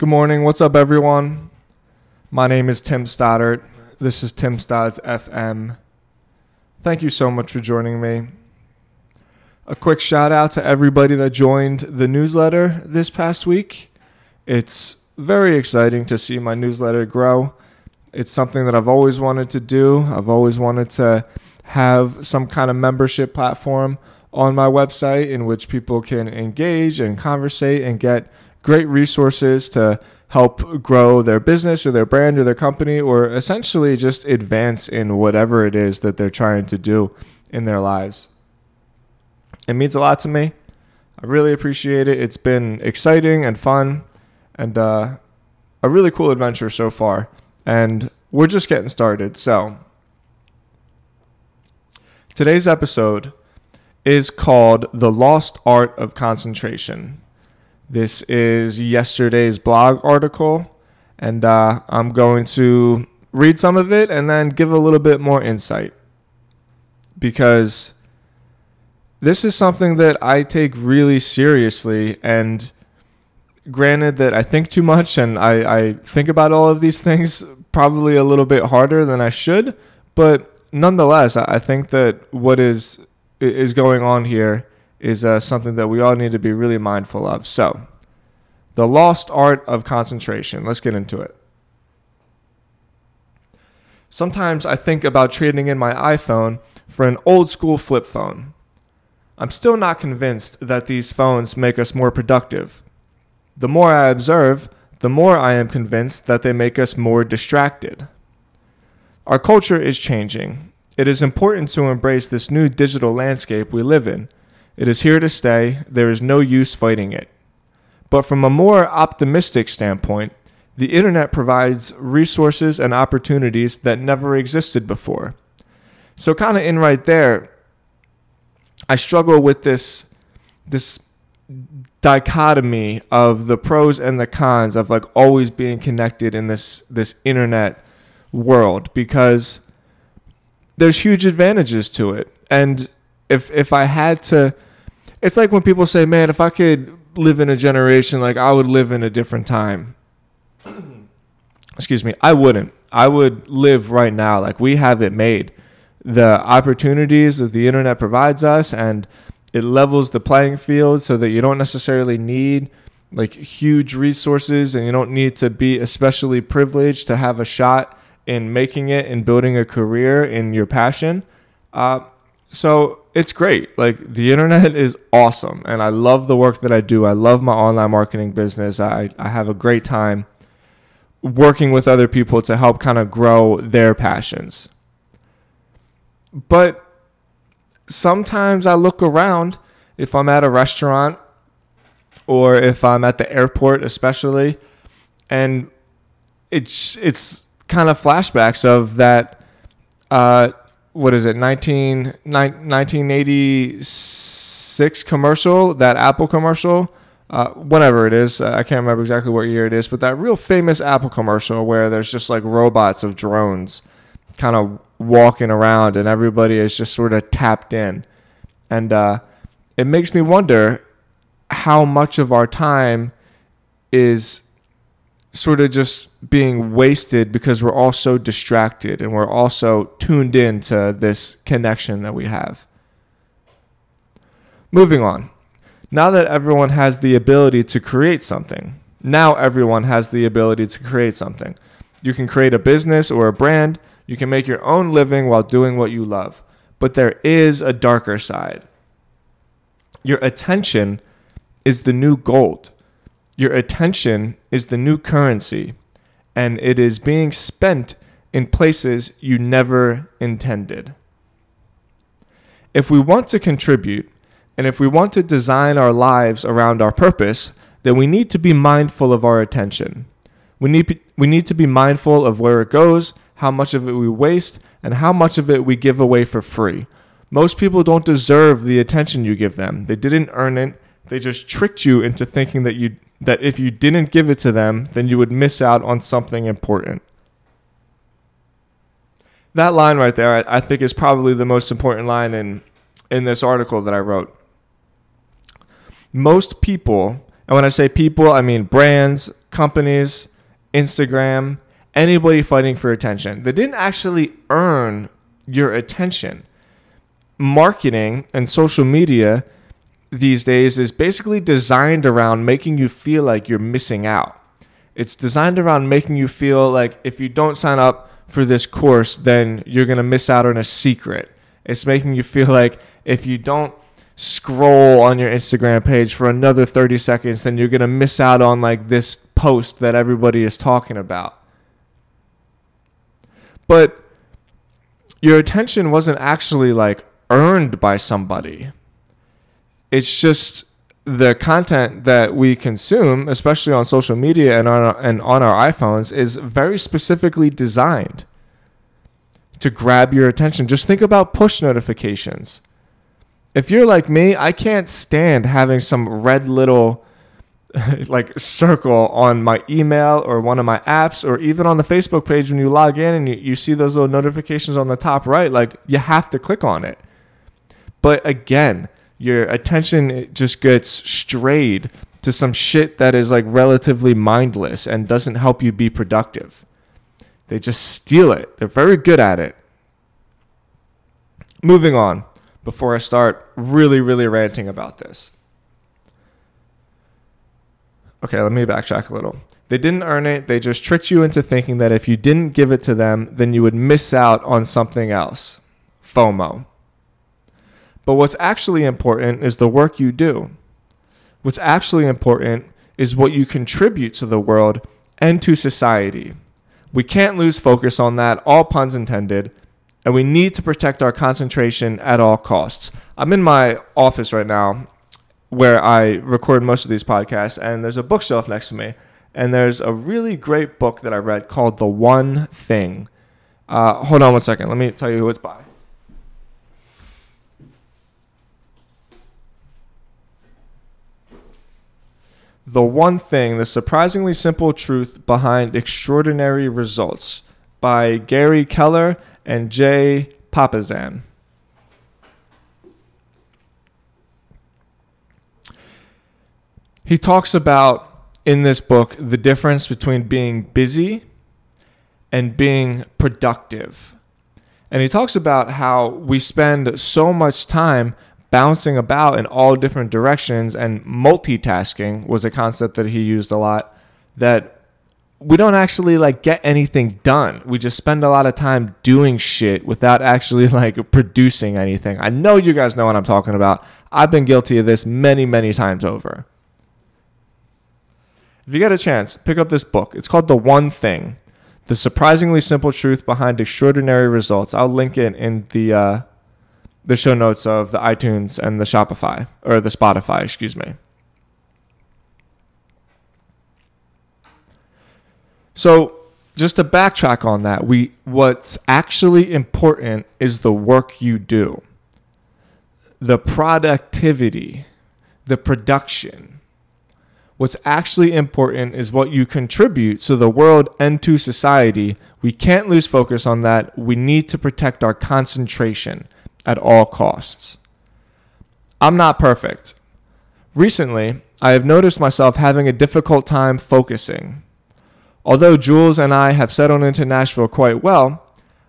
Good morning. What's up, everyone? My name is Tim Stoddart. This is Tim Stodds FM. Thank you so much for joining me. A quick shout out to everybody that joined the newsletter this past week. It's very exciting to see my newsletter grow. It's something that I've always wanted to do. I've always wanted to have some kind of membership platform on my website in which people can engage and conversate and get great resources to help grow their business or their brand or their company or essentially just advance in whatever it is that they're trying to do in their lives. It means a lot to me. I really appreciate it. It's been exciting and fun and uh, a really cool adventure so far. And we're just getting started. So, today's episode is called The Lost Art of Concentration. This is yesterday's blog article, and uh, I'm going to read some of it and then give a little bit more insight because this is something that I take really seriously. And granted, that I think too much and I, I think about all of these things probably a little bit harder than I should, but nonetheless, I think that what is is going on here is uh, something that we all need to be really mindful of. So, the lost art of concentration. Let's get into it. Sometimes I think about trading in my iPhone for an old school flip phone. I'm still not convinced that these phones make us more productive. The more I observe, the more I am convinced that they make us more distracted. Our culture is changing. It is important to embrace this new digital landscape we live in it is here to stay. There is no use fighting it. But from a more optimistic standpoint, the internet provides resources and opportunities that never existed before. So kind of in right there, I struggle with this this dichotomy of the pros and the cons of like always being connected in this this internet world because there's huge advantages to it. And if if I had to it's like when people say, "Man, if I could live in a generation like I would live in a different time." Excuse me, I wouldn't. I would live right now like we have it made. The opportunities that the internet provides us and it levels the playing field so that you don't necessarily need like huge resources and you don't need to be especially privileged to have a shot in making it and building a career in your passion. Uh, so it's great. Like the internet is awesome, and I love the work that I do. I love my online marketing business. I I have a great time working with other people to help kind of grow their passions. But sometimes I look around if I'm at a restaurant or if I'm at the airport, especially, and it's it's kind of flashbacks of that. Uh, what is it 19, 1986 commercial that apple commercial? Uh, whatever it is i can't remember exactly what year it is but that real famous apple commercial where there's just like robots of drones kind of walking around and everybody is just sort of tapped in. And uh, it makes me wonder how much of our time is sort of just being wasted because we're all so distracted and we're also tuned in to this connection that we have. Moving on. Now that everyone has the ability to create something, now everyone has the ability to create something. You can create a business or a brand, you can make your own living while doing what you love. But there is a darker side. Your attention is the new gold. Your attention is the new currency, and it is being spent in places you never intended. If we want to contribute, and if we want to design our lives around our purpose, then we need to be mindful of our attention. We need, we need to be mindful of where it goes, how much of it we waste, and how much of it we give away for free. Most people don't deserve the attention you give them. They didn't earn it. They just tricked you into thinking that you that if you didn't give it to them, then you would miss out on something important. That line right there, I, I think, is probably the most important line in, in this article that I wrote. Most people, And when I say people, I mean brands, companies, Instagram, anybody fighting for attention. They didn't actually earn your attention. Marketing and social media these days is basically designed around making you feel like you're missing out. It's designed around making you feel like if you don't sign up for this course, then you're going to miss out on a secret. It's making you feel like if you don't scroll on your Instagram page for another 30 seconds, then you're going to miss out on like this post that everybody is talking about. But your attention wasn't actually like earned by somebody it's just the content that we consume, especially on social media and on our, and on our iPhones, is very specifically designed to grab your attention. Just think about push notifications. If you're like me, I can't stand having some red little like circle on my email or one of my apps or even on the Facebook page when you log in and you, you see those little notifications on the top right, like you have to click on it. But again, your attention just gets strayed to some shit that is like relatively mindless and doesn't help you be productive. They just steal it. They're very good at it. Moving on before I start really, really ranting about this. Okay, let me backtrack a little. They didn't earn it. They just tricked you into thinking that if you didn't give it to them, then you would miss out on something else. FOMO. But what's actually important is the work you do. What's actually important is what you contribute to the world and to society. We can't lose focus on that, all puns intended, and we need to protect our concentration at all costs. I'm in my office right now where I record most of these podcasts, and there's a bookshelf next to me, and there's a really great book that I read called The One Thing. Uh, hold on one second. Let me tell you who it's by. The One Thing The Surprisingly Simple Truth Behind Extraordinary Results by Gary Keller and Jay Papasan. He talks about in this book the difference between being busy and being productive. And he talks about how we spend so much time bouncing about in all different directions and multitasking was a concept that he used a lot that we don't actually like get anything done. We just spend a lot of time doing shit without actually like producing anything. I know you guys know what I'm talking about. I've been guilty of this many, many times over. If you get a chance, pick up this book. It's called The One Thing The Surprisingly Simple Truth Behind Extraordinary Results. I'll link it in the uh, the show notes of the iTunes and the Shopify or the Spotify, excuse me. So, just to backtrack on that, we what's actually important is the work you do. The productivity, the production. What's actually important is what you contribute to the world and to society. We can't lose focus on that. We need to protect our concentration at all costs. I'm not perfect. Recently, I have noticed myself having a difficult time focusing. Although Jules and I have settled into Nashville quite well,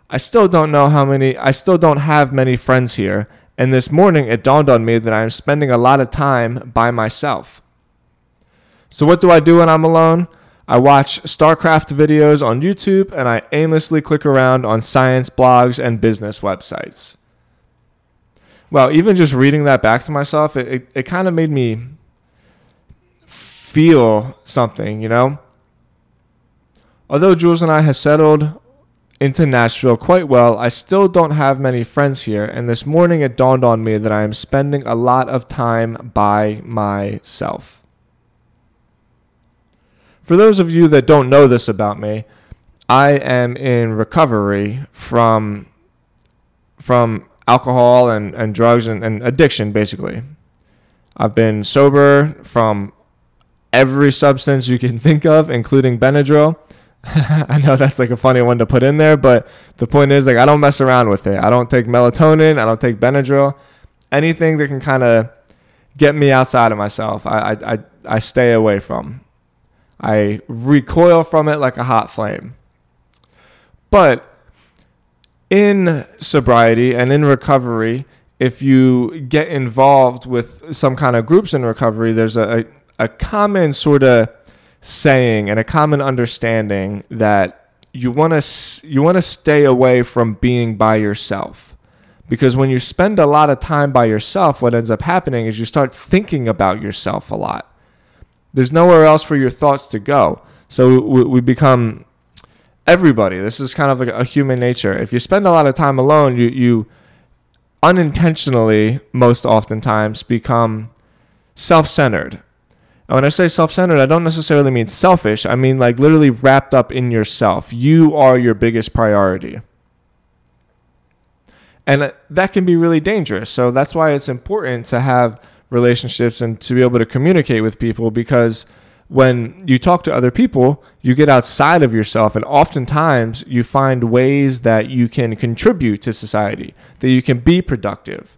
I still don't know how many, I still don't have many friends here, and this morning it dawned on me that I am spending a lot of time by myself. So, what do I do when I'm alone? I watch StarCraft videos on YouTube and I aimlessly click around on science blogs and business websites well, even just reading that back to myself, it, it, it kind of made me feel something, you know? Although Jules and I have settled into Nashville quite well, I still don't have many friends here, and this morning it dawned on me that I am spending a lot of time by myself. For those of you that don't know this about me, I am in recovery from from alcohol and, and drugs and, and addiction, basically. I've been sober from every substance you can think of, including Benadryl. I know that's like a funny one to put in there, but the point is like I don't mess around with it. I don't take melatonin, I don't take Benadryl. Anything that can kind of get me outside of myself. I, I, I, I stay away from. I recoil from it like a hot flame. But in sobriety and in recovery, if you get involved with some kind of groups in recovery, there's a, a, common sort of saying and a common understanding that you want to you want to stay away from being by yourself. Because when you spend a lot of time by yourself what ends up happening is you start thinking about yourself a lot. There's nowhere else for your thoughts to go. So we, we become everybody this is kind of like a human nature if you spend a lot of time alone you you unintentionally most oftentimes become self-centered and when I say self centered, I don't necessarily mean selfish. I mean like literally wrapped up in yourself. You are your biggest priority. And that can be really dangerous. So that's why it's important to have relationships and to be able to communicate with people because when you talk to other people, you get outside of yourself, and oftentimes you find ways that you can contribute to society, that you can be productive.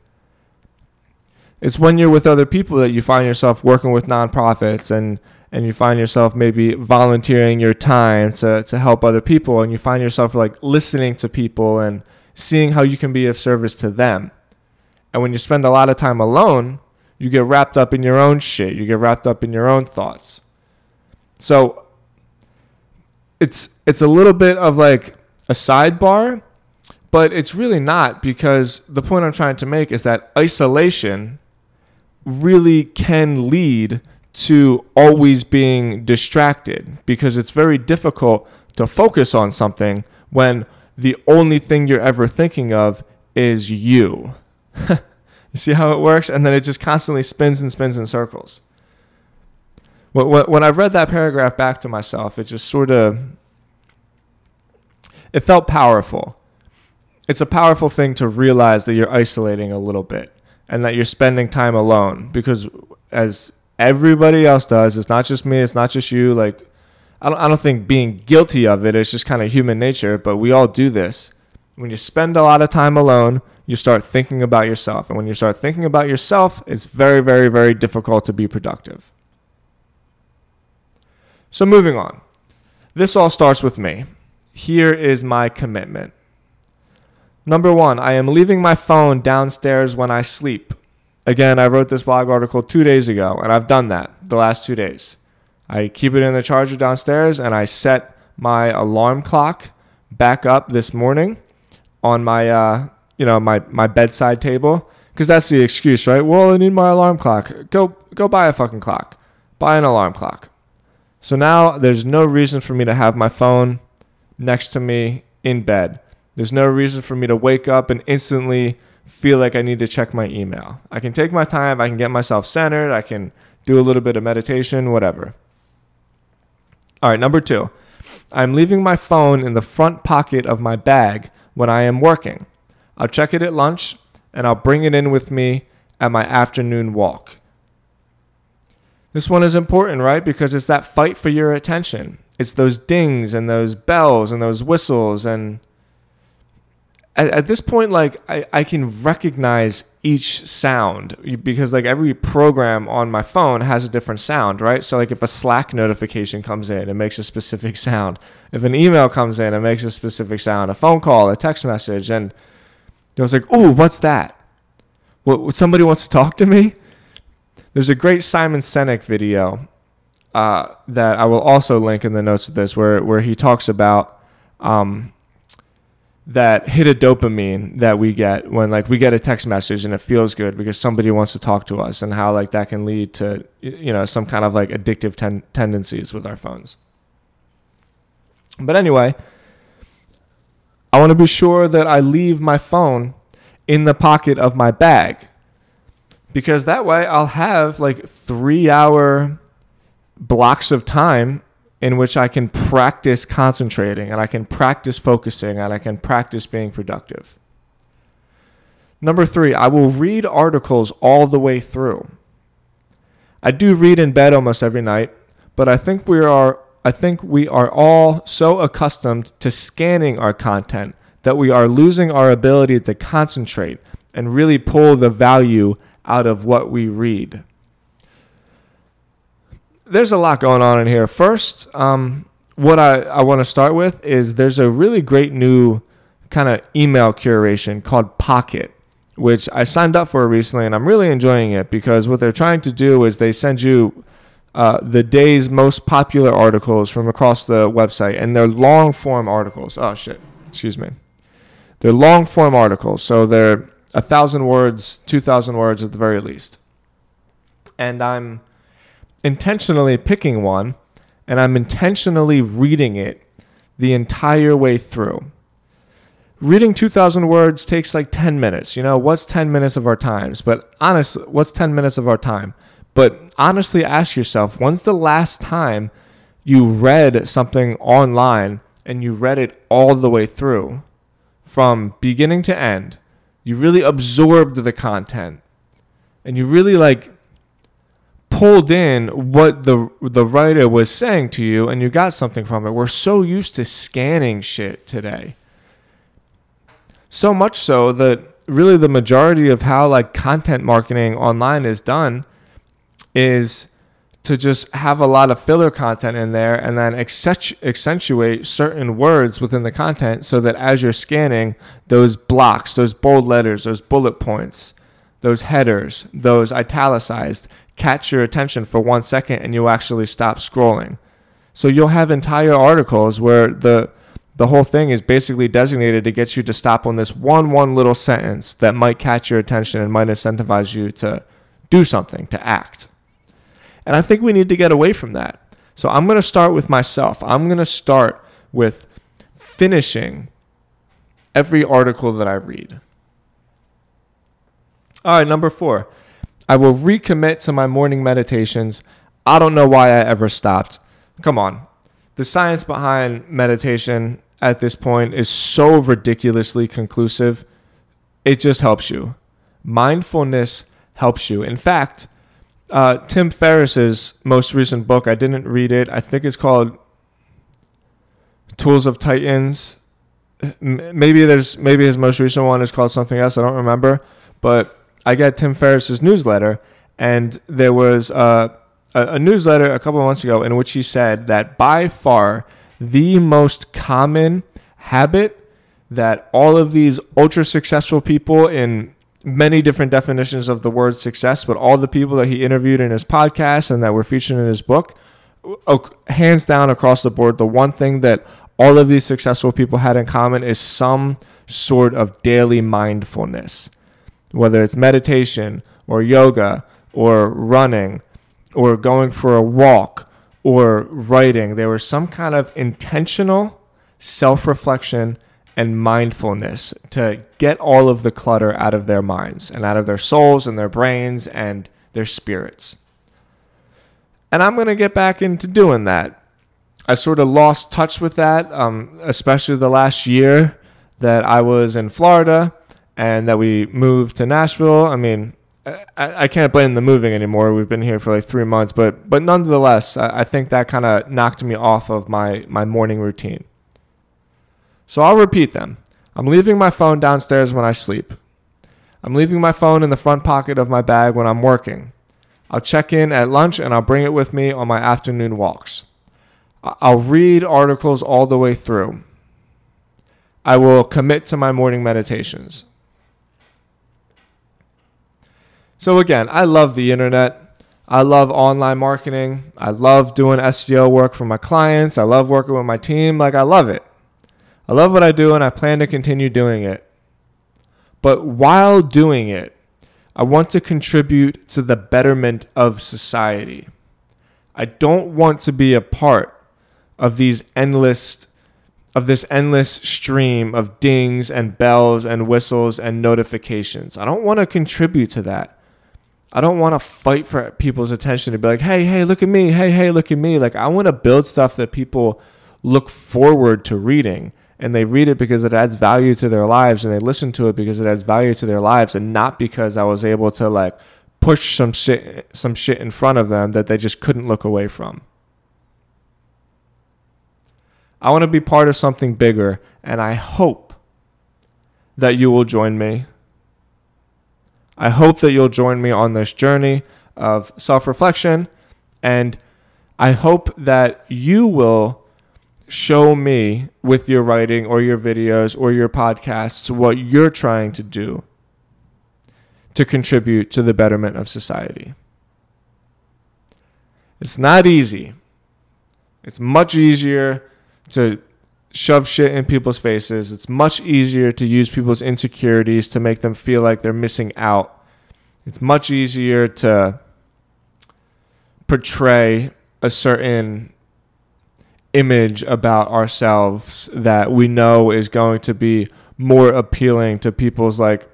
It's when you're with other people that you find yourself working with nonprofits and and you find yourself maybe volunteering your time to, to help other people and you find yourself like listening to people and seeing how you can be of service to them. And when you spend a lot of time alone, you get wrapped up in your own shit. You get wrapped up in your own thoughts. So it's it's a little bit of like a sidebar, but it's really not because the point I'm trying to make is that isolation really can lead to always being distracted because it's very difficult to focus on something when the only thing you're ever thinking of is you. you see how it works? And then it just constantly spins and spins in circles. When I read that paragraph back to myself, it just sort of it felt powerful. It's a powerful thing to realize that you're isolating a little bit and that you're spending time alone because as everybody else does, it's not just me, it's not just you. Like, I don't, I don't think being guilty of it is just kind of human nature, but we all do this. When you spend a lot of time alone, you start thinking about yourself. And when you start thinking about yourself, it's very, very, very difficult to be productive. So, moving on. This all starts with me. Here is my commitment. Number one, I am leaving my phone downstairs when I sleep. Again, I wrote this blog article two days ago, and I've done that the last two days. I keep it in the charger downstairs, and I set my alarm clock back up this morning on my, uh, you know, my, my bedside table because that's the excuse, right? Well, I need my alarm clock. Go go buy a fucking clock. Buy an alarm clock. So now there's no reason for me to have my phone next to me in bed. There's no reason for me to wake up and instantly feel like I need to check my email. I can take my time, I can get myself centered, I can do a little bit of meditation, whatever. All right, number two, I'm leaving my phone in the front pocket of my bag when I am working. I'll check it at lunch and I'll bring it in with me at my afternoon walk. This one is important, right? Because it's that fight for your attention. It's those dings and those bells and those whistles and at, at this point, like I, I can recognize each sound because like every program on my phone has a different sound, right? So like if a Slack notification comes in, it makes a specific sound. If an email comes in, it makes a specific sound. A phone call, a text message, and you know, it's like, oh, what's that? What somebody wants to talk to me? There's a great Simon Sinek video uh, that I will also link in the notes of this, where where he talks about um, that hit a dopamine that we get when like we get a text message and it feels good because somebody wants to talk to us and how like that can lead to you know some kind of like addictive ten- tendencies with our phones. But anyway i want to be sure that i leave my phone in the pocket of my bag because that way i'll have like 3 hour blocks of time in which I can practice concentrating and I can practice focusing and I can practice being productive. Number three, I will read articles all the way through. I do read in bed almost every night, but I think we are I think we are all so accustomed to scanning our content that we are losing our ability to concentrate and really pull the value out of what we read. There's a lot going on in here. First, um, what I, I want to start with is there's a really great new kind of email curation called Pocket, which I signed up for recently and I'm really enjoying it because what they're trying to do is they send you uh, the day's most popular articles from across the website and they're long form articles. Oh, shit. Excuse me. They're long form articles. So they're a thousand words, two thousand words at the very least. And I'm intentionally picking one and I'm intentionally reading it the entire way through. Reading 2,000 words takes like 10 minutes. You know, what's 10 minutes of our times? But honestly, what's 10 minutes of our time? But honestly, ask yourself when's the last time you read something online and you read it all the way through from beginning to end? You really absorbed the content and you really like pulled in what the the writer was saying to you and you got something from it. We're so used to scanning shit today. So much so that really the majority of how like content marketing online is done is to just have a lot of filler content in there and then accentuate certain words within the content so that as you're scanning those blocks, those bold letters, those bullet points, those headers, those italicized catch your attention for one second and you actually stop scrolling. So you'll have entire articles where the the whole thing is basically designated to get you to stop on this one one little sentence that might catch your attention and might incentivize you to do something, to act. And I think we need to get away from that. So I'm going to start with myself. I'm going to start with finishing every article that I read. All right, number 4. I will recommit to my morning meditations. I don't know why I ever stopped. Come on. The science behind meditation at this point is so ridiculously conclusive. It just helps you. Mindfulness helps you. In fact, uh, Tim Ferriss's most recent book, I didn't read it. I think it's called Tools of Titans. Maybe there's maybe his most recent one is called something else. I don't remember, but I got Tim Ferriss's newsletter, and there was a, a newsletter a couple of months ago in which he said that by far the most common habit that all of these ultra successful people in many different definitions of the word success, but all the people that he interviewed in his podcast and that were featured in his book, hands down across the board, the one thing that all of these successful people had in common is some sort of daily mindfulness. Whether it's meditation or yoga or running or going for a walk or writing, there was some kind of intentional self reflection and mindfulness to get all of the clutter out of their minds and out of their souls and their brains and their spirits. And I'm going to get back into doing that. I sort of lost touch with that, um, especially the last year that I was in Florida and that we moved to Nashville. I mean, I, I can't blame the moving anymore. We've been here for like three months, but but nonetheless, I, I think that kind of knocked me off of my my morning routine. So I'll repeat them. I'm leaving my phone downstairs when I sleep. I'm leaving my phone in the front pocket of my bag when I'm working. I'll check in at lunch and I'll bring it with me on my afternoon walks. I'll read articles all the way through. I will commit to my morning meditations. So again, I love the internet. I love online marketing. I love doing SEO work for my clients. I love working with my team. Like I love it. I love what I do and I plan to continue doing it. But while doing it, I want to contribute to the betterment of society. I don't want to be a part of these endless of this endless stream of dings and bells and whistles and notifications. I don't want to contribute to that. I don't want to fight for people's attention to be like, hey, hey, look at me. Hey, hey, look at me. Like, I want to build stuff that people look forward to reading and they read it because it adds value to their lives and they listen to it because it adds value to their lives and not because I was able to like push some shit some shit in front of them that they just couldn't look away from. I want to be part of something bigger and I hope that you will join me I hope that you'll join me on this journey of self reflection. And I hope that you will show me with your writing or your videos or your podcasts what you're trying to do to contribute to the betterment of society. It's not easy. It's much easier to shove shit in people's faces. It's much easier to use people's insecurities to make them feel like they're missing out. It's much easier to portray a certain image about ourselves that we know is going to be more appealing to people's like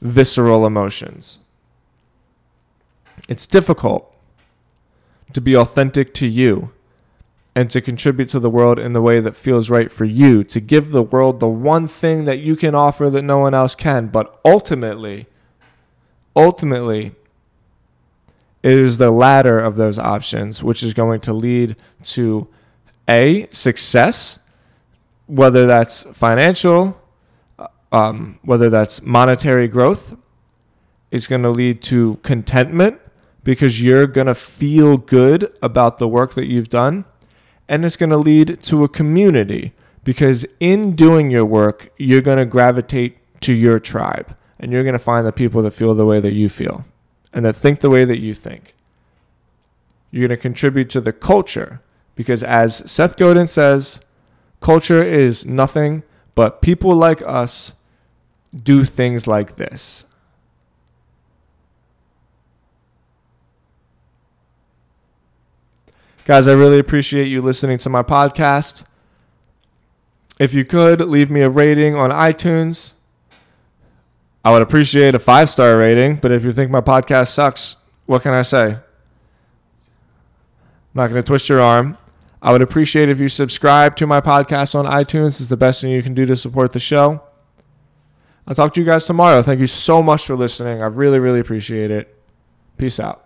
visceral emotions. It's difficult to be authentic to you and to contribute to the world in the way that feels right for you, to give the world the one thing that you can offer that no one else can. But ultimately, ultimately, it is the latter of those options which is going to lead to a success, whether that's financial, um, whether that's monetary growth. It's going to lead to contentment because you're going to feel good about the work that you've done and it's going to lead to a community because in doing your work, you're going to gravitate to your tribe and you're going to find the people that feel the way that you feel and that think the way that you think. You're going to contribute to the culture because, as Seth Godin says, culture is nothing but people like us do things like this. Guys, I really appreciate you listening to my podcast. If you could leave me a rating on iTunes, I would appreciate a five star rating. But if you think my podcast sucks, what can I say? I'm not going to twist your arm. I would appreciate if you subscribe to my podcast on iTunes. It's the best thing you can do to support the show. I'll talk to you guys tomorrow. Thank you so much for listening. I really, really appreciate it. Peace out.